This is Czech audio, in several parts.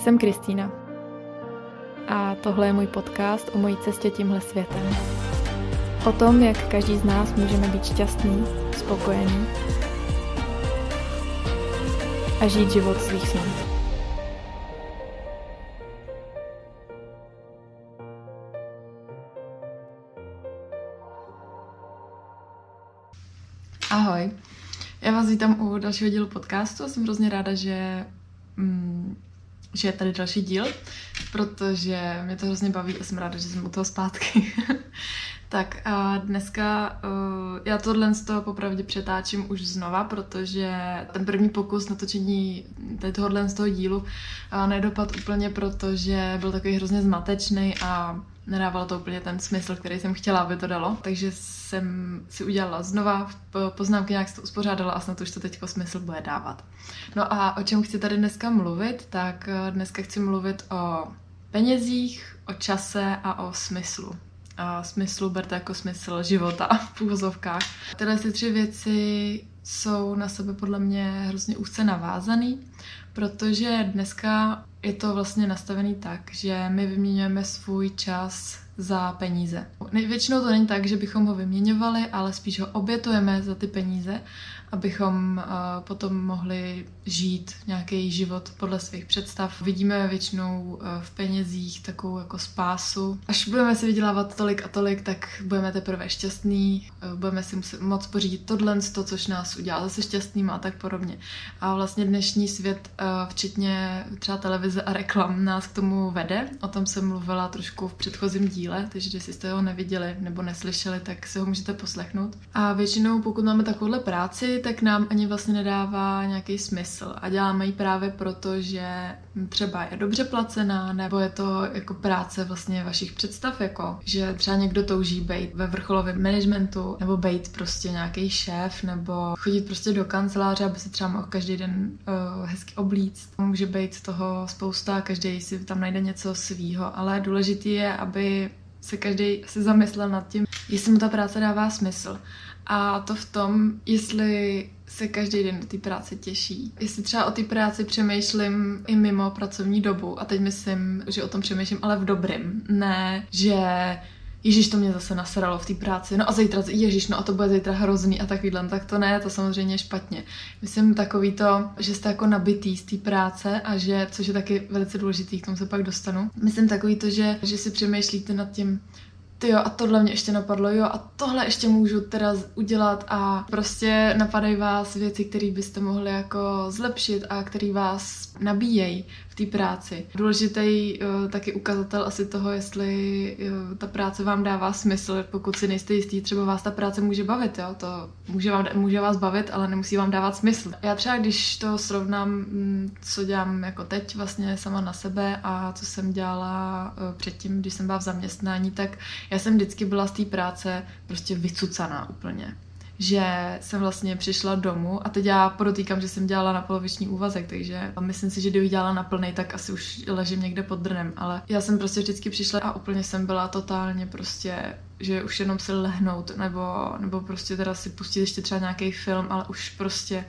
Jsem Kristýna a tohle je můj podcast o mojí cestě tímhle světem. O tom, jak každý z nás můžeme být šťastný, spokojený a žít život svých snů. Ahoj, já vás vítám u dalšího dílu podcastu a jsem hrozně ráda, že mm, že je tady další díl, protože mě to hrozně baví a jsem ráda, že jsem u toho zpátky. tak a dneska uh, já tohle z toho popravdě přetáčím už znova, protože ten první pokus natočení tohohle z toho dílu uh, nedopad úplně, protože byl takový hrozně zmatečný a nedávalo to úplně ten smysl, který jsem chtěla, aby to dalo. Takže jsem si udělala znova poznámky, nějak se to uspořádala a snad už to teďko smysl bude dávat. No a o čem chci tady dneska mluvit, tak eh, dneska chci mluvit o penězích, o čase a o smyslu. A smyslu berte jako smysl života v úvozovkách. Tyhle ty tři věci jsou na sebe podle mě hrozně úzce navázaný, protože dneska je to vlastně nastavený tak, že my vyměňujeme svůj čas za peníze. Většinou to není tak, že bychom ho vyměňovali, ale spíš ho obětujeme za ty peníze abychom uh, potom mohli žít nějaký život podle svých představ. Vidíme většinou uh, v penězích takovou jako spásu. Až budeme si vydělávat tolik a tolik, tak budeme teprve šťastný, uh, budeme si moc pořídit tohle, to, což nás udělá zase šťastným a tak podobně. A vlastně dnešní svět, včetně třeba televize a reklam, nás k tomu vede. O tom jsem mluvila trošku v předchozím díle, takže když jste ho neviděli nebo neslyšeli, tak si ho můžete poslechnout. A většinou, pokud máme takovouhle práci, tak nám ani vlastně nedává nějaký smysl a děláme ji právě proto, že třeba je dobře placená, nebo je to jako práce vlastně vašich představ, jako že třeba někdo touží být ve vrcholovém managementu, nebo být prostě nějaký šéf, nebo chodit prostě do kanceláře, aby se třeba mohl každý den uh, hezky oblíct. Může být toho spousta, každý si tam najde něco svýho, ale důležitý je, aby se každý se zamyslel nad tím, jestli mu ta práce dává smysl. A to v tom, jestli se každý den do té práce těší. Jestli třeba o té práci přemýšlím i mimo pracovní dobu, a teď myslím, že o tom přemýšlím, ale v dobrým. Ne, že Ježíš, to mě zase nasralo v té práci, no a zítra, Ježíš, no a to bude zítra hrozný a takovýhle, tak to ne, to samozřejmě je špatně. Myslím takový to, že jste jako nabitý z té práce a že, což je taky velice důležitý, k tomu se pak dostanu. Myslím takový to, že, že si přemýšlíte nad tím, ty jo, a tohle mě ještě napadlo, jo, a tohle ještě můžu teda udělat a prostě napadají vás věci, které byste mohli jako zlepšit a které vás nabíjejí té práci. Důležitý uh, taky ukazatel asi toho, jestli uh, ta práce vám dává smysl, pokud si nejste jistý, třeba vás ta práce může bavit, jo? to může, vám, může vás bavit, ale nemusí vám dávat smysl. Já třeba, když to srovnám, mm, co dělám jako teď vlastně sama na sebe a co jsem dělala uh, předtím, když jsem byla v zaměstnání, tak já jsem vždycky byla z té práce prostě vycucaná úplně že jsem vlastně přišla domů a teď já podotýkám, že jsem dělala na poloviční úvazek, takže myslím si, že kdybych dělala na plný, tak asi už ležím někde pod drnem, ale já jsem prostě vždycky přišla a úplně jsem byla totálně prostě že už jenom si lehnout, nebo, nebo prostě teda si pustit ještě třeba nějaký film, ale už prostě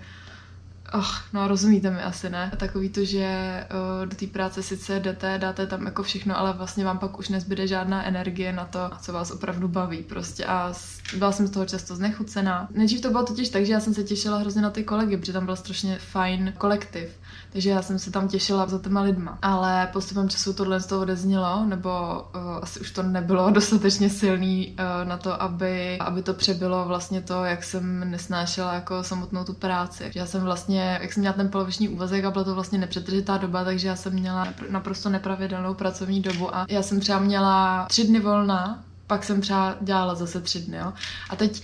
Oh, no rozumíte mi asi, ne? Takový to, že uh, do té práce sice jdete, dáte tam jako všechno, ale vlastně vám pak už nezbyde žádná energie na to, co vás opravdu baví prostě a byla jsem z toho často znechucená. Nejdřív to bylo totiž tak, že já jsem se těšila hrozně na ty kolegy, protože tam byl strašně fajn kolektiv, takže já jsem se tam těšila za těma lidma. Ale postupem času tohle z toho odeznělo, nebo uh, asi už to nebylo dostatečně silný uh, na to, aby, aby to přebylo vlastně to, jak jsem nesnášela jako samotnou tu práci. Já jsem vlastně vlastně, jak jsem měla ten poloviční úvazek a byla to vlastně nepřetržitá doba, takže já jsem měla naprosto nepravidelnou pracovní dobu a já jsem třeba měla tři dny volna, pak jsem třeba dělala zase tři dny, jo. A teď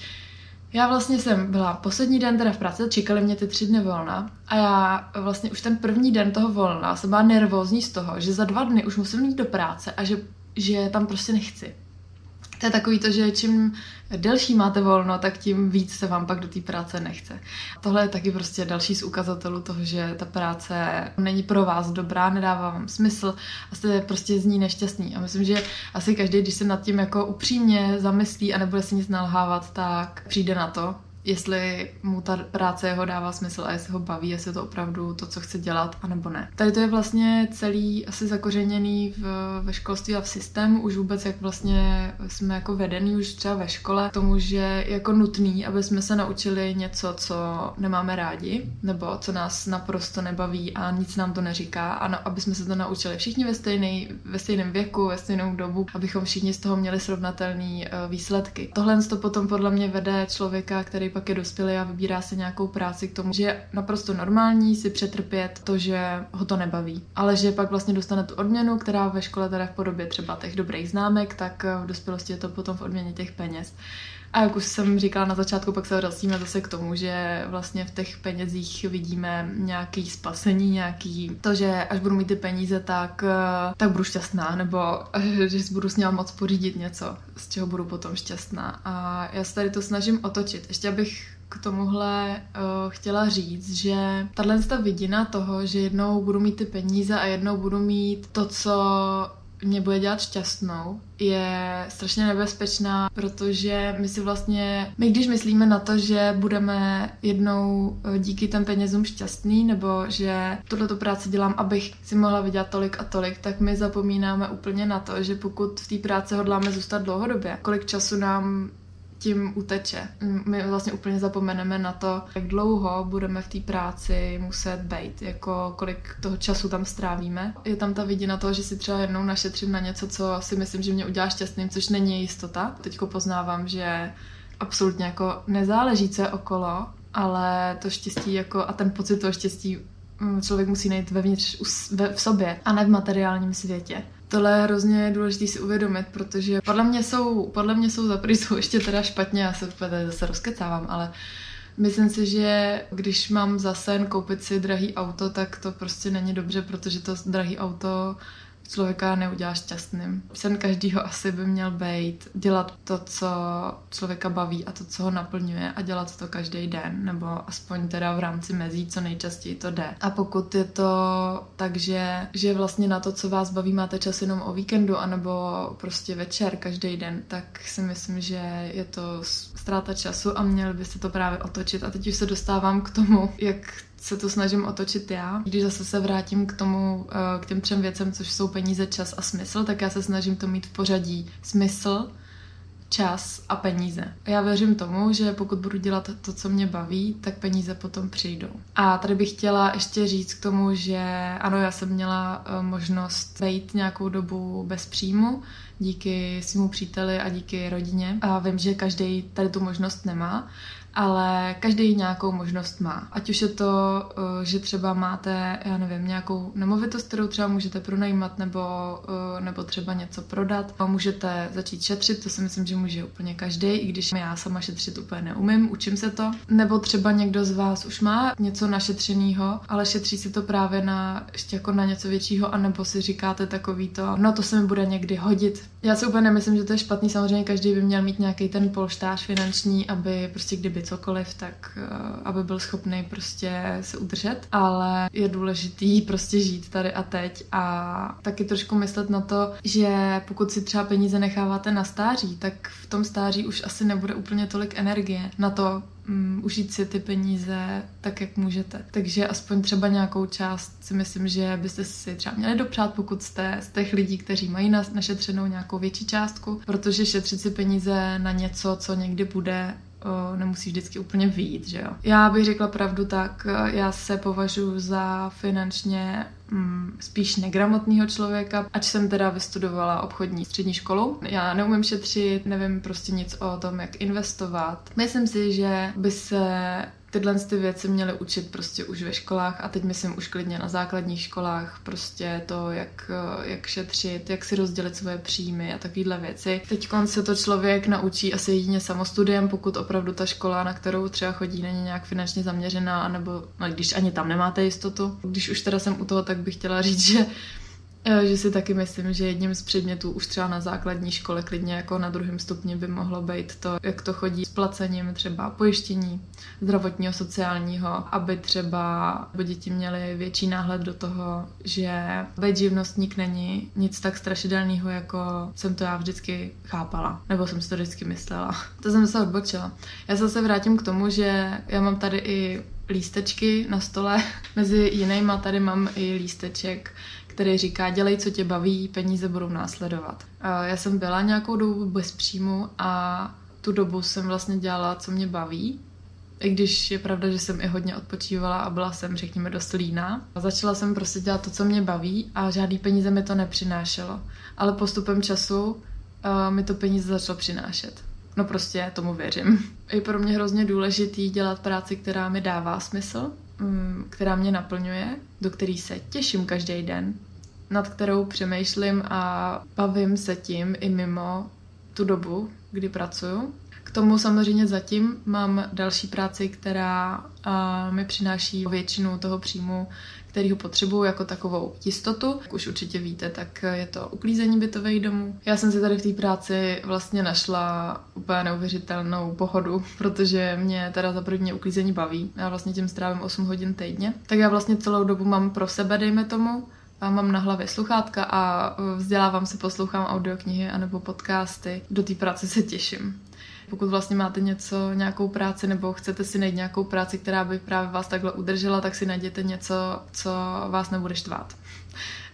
Já vlastně jsem byla poslední den teda v práci, čekali mě ty tři dny volna a já vlastně už ten první den toho volna jsem byla nervózní z toho, že za dva dny už musím jít do práce a že, že tam prostě nechci. To je takový to, že čím delší máte volno, tak tím víc se vám pak do té práce nechce. Tohle je taky prostě další z ukazatelů toho, že ta práce není pro vás dobrá, nedává vám smysl a jste prostě z ní nešťastný. A myslím, že asi každý, když se nad tím jako upřímně zamyslí a nebude si nic nalhávat, tak přijde na to, jestli mu ta práce jeho dává smysl a jestli ho baví, jestli je to opravdu to, co chce dělat, anebo ne. Tady to je vlastně celý asi zakořeněný v, ve školství a v systému, už vůbec jak vlastně jsme jako vedený už třeba ve škole k tomu, že je jako nutný, aby jsme se naučili něco, co nemáme rádi, nebo co nás naprosto nebaví a nic nám to neříká, a no, aby jsme se to naučili všichni ve, stejný, ve stejném věku, ve stejnou dobu, abychom všichni z toho měli srovnatelné uh, výsledky. Tohle to potom podle mě vede člověka, který pak je dospělý a vybírá si nějakou práci k tomu, že je naprosto normální si přetrpět to, že ho to nebaví. Ale že pak vlastně dostane tu odměnu, která ve škole teda v podobě třeba těch dobrých známek, tak v dospělosti je to potom v odměně těch peněz. A jak už jsem říkala na začátku, pak se vracíme zase k tomu, že vlastně v těch penězích vidíme nějaký spasení, nějaký to, že až budu mít ty peníze, tak, tak budu šťastná, nebo že si budu s ním moc pořídit něco, z čeho budu potom šťastná. A já se tady to snažím otočit. Ještě abych k tomuhle uh, chtěla říct, že tahle vidina toho, že jednou budu mít ty peníze a jednou budu mít to, co mě bude dělat šťastnou, je strašně nebezpečná, protože my si vlastně, my když myslíme na to, že budeme jednou eh, díky těm penězům šťastný, nebo že tuto práci dělám, abych si mohla vydělat tolik a tolik, tak my zapomínáme úplně na to, že pokud v té práci hodláme zůstat dlouhodobě, kolik času nám tím uteče. My vlastně úplně zapomeneme na to, jak dlouho budeme v té práci muset být, jako kolik toho času tam strávíme. Je tam ta vidina toho, že si třeba jednou našetřím na něco, co si myslím, že mě udělá šťastným, což není jistota. Teďko poznávám, že absolutně jako nezáleží, co je okolo, ale to štěstí jako a ten pocit toho štěstí člověk musí najít vevnitř v sobě a ne v materiálním světě. Tohle je hrozně důležité si uvědomit, protože podle mě jsou, podle mě jsou za jsou ještě teda špatně, já se tady zase rozkecávám, ale Myslím si, že když mám za sen koupit si drahý auto, tak to prostě není dobře, protože to drahý auto člověka neudělá šťastným. Sen každýho asi by měl být dělat to, co člověka baví a to, co ho naplňuje a dělat to každý den, nebo aspoň teda v rámci mezí, co nejčastěji to jde. A pokud je to tak, že, že vlastně na to, co vás baví, máte čas jenom o víkendu, anebo prostě večer každý den, tak si myslím, že je to ztráta času a měli byste to právě otočit. A teď už se dostávám k tomu, jak se to snažím otočit já. Když zase se vrátím k tomu, eh, k těm třem věcem, což jsou peníze, čas a smysl, tak já se snažím to mít v pořadí smysl, čas a peníze. Já věřím tomu, že pokud budu dělat to, co mě baví, tak peníze potom přijdou. A tady bych chtěla ještě říct k tomu, že ano, já jsem měla eh, možnost být nějakou dobu bez příjmu díky svému příteli a díky rodině. A vím, že každý tady tu možnost nemá ale každý nějakou možnost má. Ať už je to, eh, že třeba máte, já nevím, nějakou nemovitost, kterou třeba můžete pronajímat nebo, eh, nebo třeba něco prodat. A můžete začít šetřit, to si myslím, že může úplně každý, i když já sama šetřit úplně neumím, učím se to. Nebo třeba někdo z vás už má něco našetřeného, ale šetří si to právě na, ještě jako na něco většího, anebo si říkáte takový to, no to se mi bude někdy hodit. Já si úplně nemyslím, že to je špatný, samozřejmě každý by měl mít nějaký ten polštář finanční, aby prostě kdyby cokoliv, tak eh, aby byl schopný prostě se udržet, ale je důležitý prostě žít tady a teď a taky trošku myslet na to, že pokud si třeba peníze necháváte na stáří, tak v tom stáří už asi nebude úplně tolik energie na to, um, užít si ty peníze tak, jak můžete. Takže aspoň třeba nějakou část si myslím, že byste si třeba měli dopřát, pokud jste z těch lidí, kteří mají našetřenou nějakou větší částku, protože šetřit si peníze na něco, co někdy bude, nemusí vždycky úplně vyjít, že jo. Já bych řekla pravdu tak, já se považuji za finančně mm, spíš negramotného člověka, ač jsem teda vystudovala obchodní střední školu. Já neumím šetřit, nevím prostě nic o tom, jak investovat. Myslím si, že by se tyhle ty věci měly učit prostě už ve školách a teď myslím už klidně na základních školách, prostě to, jak, jak šetřit, jak si rozdělit svoje příjmy a takovéhle věci. Teď se to člověk naučí asi jedině samostudiem, pokud opravdu ta škola, na kterou třeba chodí, není nějak finančně zaměřená, anebo no, když ani tam nemáte jistotu. Když už teda jsem u toho, tak bych chtěla říct, že že si taky myslím, že jedním z předmětů už třeba na základní škole, klidně jako na druhém stupni by mohlo být to, jak to chodí s placením třeba pojištění zdravotního, sociálního, aby třeba aby děti měly větší náhled do toho, že být živnostník není nic tak strašidelného, jako jsem to já vždycky chápala, nebo jsem si to vždycky myslela. To jsem se odbočila. Já se zase vrátím k tomu, že já mám tady i lístečky na stole. Mezi jinýma tady mám i lísteček který říká, dělej, co tě baví, peníze budou následovat. Já jsem byla nějakou dobu bez příjmu a tu dobu jsem vlastně dělala, co mě baví. I když je pravda, že jsem i hodně odpočívala a byla jsem, řekněme, dost líná. Začala jsem prostě dělat to, co mě baví a žádný peníze mi to nepřinášelo. Ale postupem času uh, mi to peníze začalo přinášet. No prostě tomu věřím. Je pro mě hrozně důležitý dělat práci, která mi dává smysl, mm, která mě naplňuje, do který se těším každý den, nad kterou přemýšlím a bavím se tím i mimo tu dobu, kdy pracuju. K tomu samozřejmě zatím mám další práci, která mi přináší většinu toho příjmu, který ho potřebuju jako takovou jistotu. Jak už určitě víte, tak je to uklízení bytových domů. Já jsem si tady v té práci vlastně našla úplně neuvěřitelnou pohodu, protože mě teda za první uklízení baví. Já vlastně tím strávím 8 hodin týdně. Tak já vlastně celou dobu mám pro sebe, dejme tomu, a mám na hlavě sluchátka a e, vzdělávám se, poslouchám audioknihy anebo podcasty. Do té práce se těším. Pokud vlastně máte něco, nějakou práci nebo chcete si najít nějakou práci, která by právě vás takhle udržela, tak si najděte něco, co vás nebude štvát.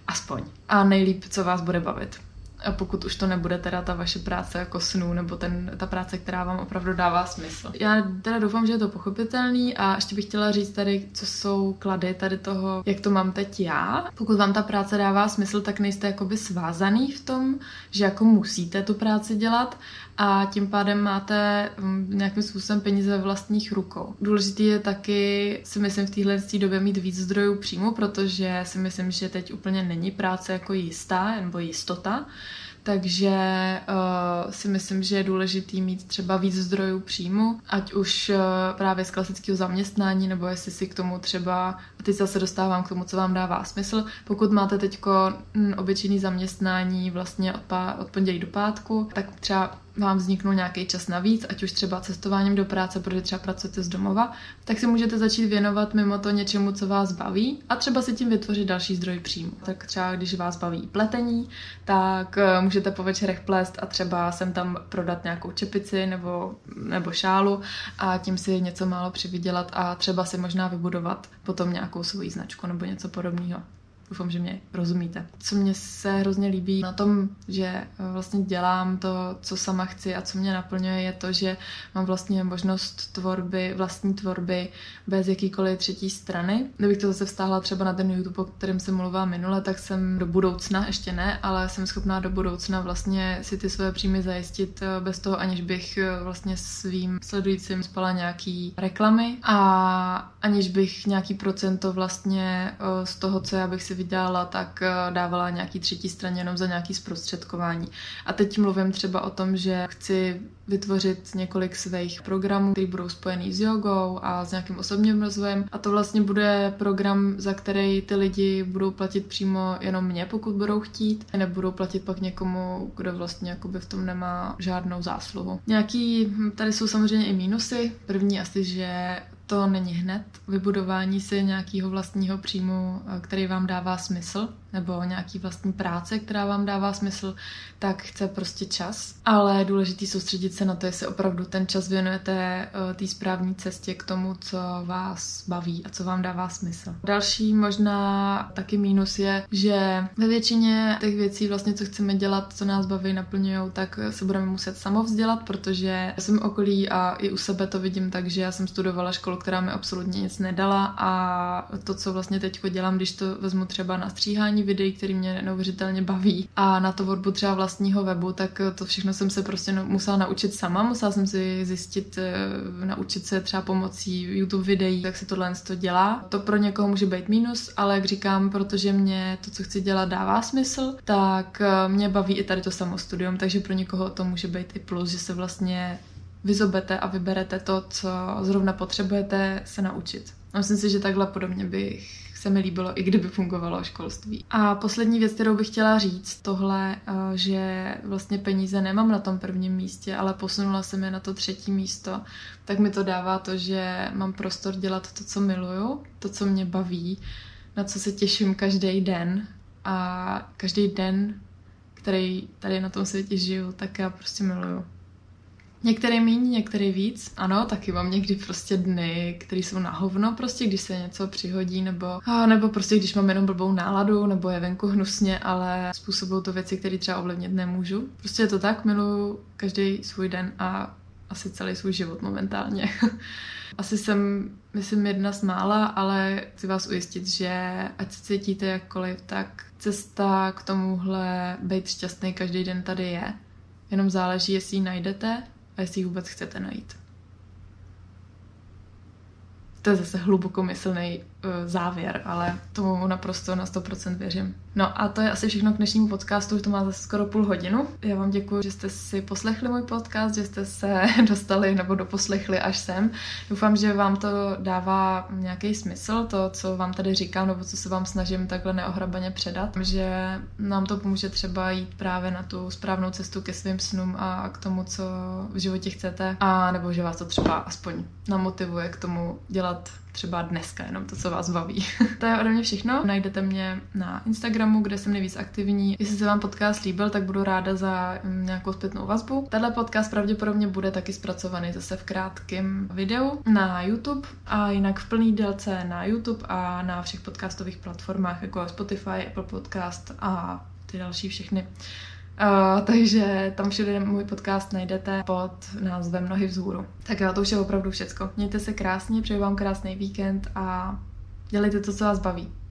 Aspoň. A nejlíp, co vás bude bavit. A pokud už to nebude teda ta vaše práce jako snů, nebo ten, ta práce, která vám opravdu dává smysl. Já teda doufám, že je to pochopitelný a ještě bych chtěla říct tady, co jsou klady tady toho, jak to mám teď já. Pokud vám ta práce dává smysl, tak nejste jakoby svázaný v tom, že jako musíte tu práci dělat a tím pádem máte mm, nějakým způsobem peníze ve vlastních rukou. Důležitý je taky, si myslím, v téhle době mít víc zdrojů příjmu, protože si myslím, že teď úplně není práce jako jistá nebo jistota. Takže uh, si myslím, že je důležitý mít třeba víc zdrojů příjmu, ať už uh, právě z klasického zaměstnání, nebo jestli si k tomu třeba, a teď zase dostávám k tomu, co vám dává smysl, pokud máte teď mm, obyčejný zaměstnání vlastně od, pá- od pondělí do pátku, tak třeba vám vzniknul nějaký čas navíc, ať už třeba cestováním do práce, protože třeba pracujete z domova, tak si můžete začít věnovat mimo to něčemu, co vás baví a třeba si tím vytvořit další zdroj příjmu. Tak třeba když vás baví pletení, tak eh, můžete po večerech plést a třeba sem tam prodat nějakou čepici nebo, nebo šálu a tím si něco málo přivydělat a třeba si možná vybudovat potom nějakou svoji značku nebo něco podobného. Doufám, že mě rozumíte. Co mě se hrozně líbí na tom, že eh, vlastně dělám to, co sama chci a co mě naplňuje, je to, že mám vlastně možnost tvorby, vlastní tvorby bez jakýkoliv třetí strany. Kdybych to zase vztáhla třeba na ten YouTube, o kterém jsem mluvila minule, tak jsem do budoucna, ještě ne, ale jsem schopná do budoucna vlastně si ty své příjmy zajistit eh, bez toho, aniž bych eh, vlastně svým sledujícím spala nějaký reklamy a aniž bych nějaký procento vlastně z toho, co já bych si vydělala, tak eh, dávala nějaký třetí straně jenom za nějaký zprostředkování. A teď mluvím třeba o tom, že chci vytvořit několik svých programů, které budou spojený s jogou a s nějakým osobním rozvojem. A to vlastně bude program, za který ty lidi budou platit přímo jenom mě, pokud budou chtít. Nebudou platit pak někomu, kdo vlastně jakoby v tom nemá žádnou zásluhu. Nějaký, hm, tady jsou samozřejmě i mínusy. První asi, že to není hned. Vybudování si nějakého vlastního příjmu, eh, který vám dává smysl, nebo nějaký vlastní práce, která vám dává smysl, tak chce prostě čas. Ale je důležitý soustředit se na to, jestli opravdu ten čas věnujete uh, té správné cestě k tomu, co vás baví a co vám dává smysl. Další možná taky mínus je, že ve většině těch věcí, vlastně, co chceme dělat, co nás baví, naplňují, tak se budeme muset samovzdělat, protože jsem okolí a i u sebe to vidím tak, že já jsem studovala školu školu, která mi absolutně nic nedala a to, co vlastně teď dělám, když to vezmu třeba na stříhání videí, který mě neuvěřitelně baví a na tvorbu třeba vlastního webu, tak to všechno jsem se prostě musela naučit sama, musela jsem si zjistit, eh, naučit se třeba pomocí YouTube videí, jak se tohle to dělá. To pro někoho může být mínus, ale jak říkám, protože mě to, co chci dělat, dává smysl, tak eh, mě baví i tady to samostudium, takže pro někoho to může být i plus, že se vlastně vyzobete a vyberete to, co zrovna potřebujete se naučit. Myslím si, že takhle podobně bych se mi líbilo, i kdyby fungovalo školství. A poslední věc, kterou bych chtěla říct, tohle, eh, že vlastně peníze nemám na tom prvním místě, ale posunula jsem je na to třetí místo, tak mi to dává to, že mám prostor dělat to, co miluju, to, co mě baví, na co se těším každý den a každý den, který tady na tom světě žiju, tak já prostě miluju. Některý méně, některý víc. Ano, taky mám někdy prostě dny, které jsou na hovno, prostě když se něco přihodí, nebo, a, nebo prostě když mám jenom blbou náladu, nebo je venku hnusně, ale způsobují to věci, které třeba ovlivnit nemůžu. Prostě je to tak, miluju každý svůj den a asi celý svůj život momentálně. asi jsem, myslím, jedna z mála, ale chci vás ujistit, že ať se cítíte jakkoliv, tak cesta k tomuhle být šťastný každý den tady je. Jenom záleží, jestli ji najdete a jestli ji vůbec chcete najít. To je zase hlubokomyslný závěr, ale tomu naprosto na 100% věřím. No a to je asi všechno k dnešnímu podcastu, to má zase skoro půl hodinu. Já vám děkuji, že jste si poslechli můj podcast, že jste se dostali nebo doposlechli až sem. Doufám, že vám to dává nějaký smysl, to, co vám tady říkám, nebo co se vám snažím takhle neohrabaně předat, že nám to pomůže třeba jít právě na tu správnou cestu ke svým snům a k tomu, co v životě chcete, a nebo že vás to třeba aspoň namotivuje k tomu dělat třeba dneska, jenom to, co vás baví. to je ode mě všechno. Najdete mě na Instagramu, kde jsem nejvíc aktivní. Jestli se vám podcast líbil, tak budu ráda za mm, nějakou zpětnou vazbu. Tenhle podcast pravděpodobně bude taky zpracovaný zase v krátkém videu na YouTube a jinak v plný délce na YouTube a na všech podcastových platformách jako Spotify, Apple Podcast a ty další všechny. Uh, takže tam všude můj podcast najdete pod názvem Nohy vzhůru. Tak jo, to už je opravdu všecko. Mějte se krásně, přeju vám krásný víkend a dělejte to, co vás baví.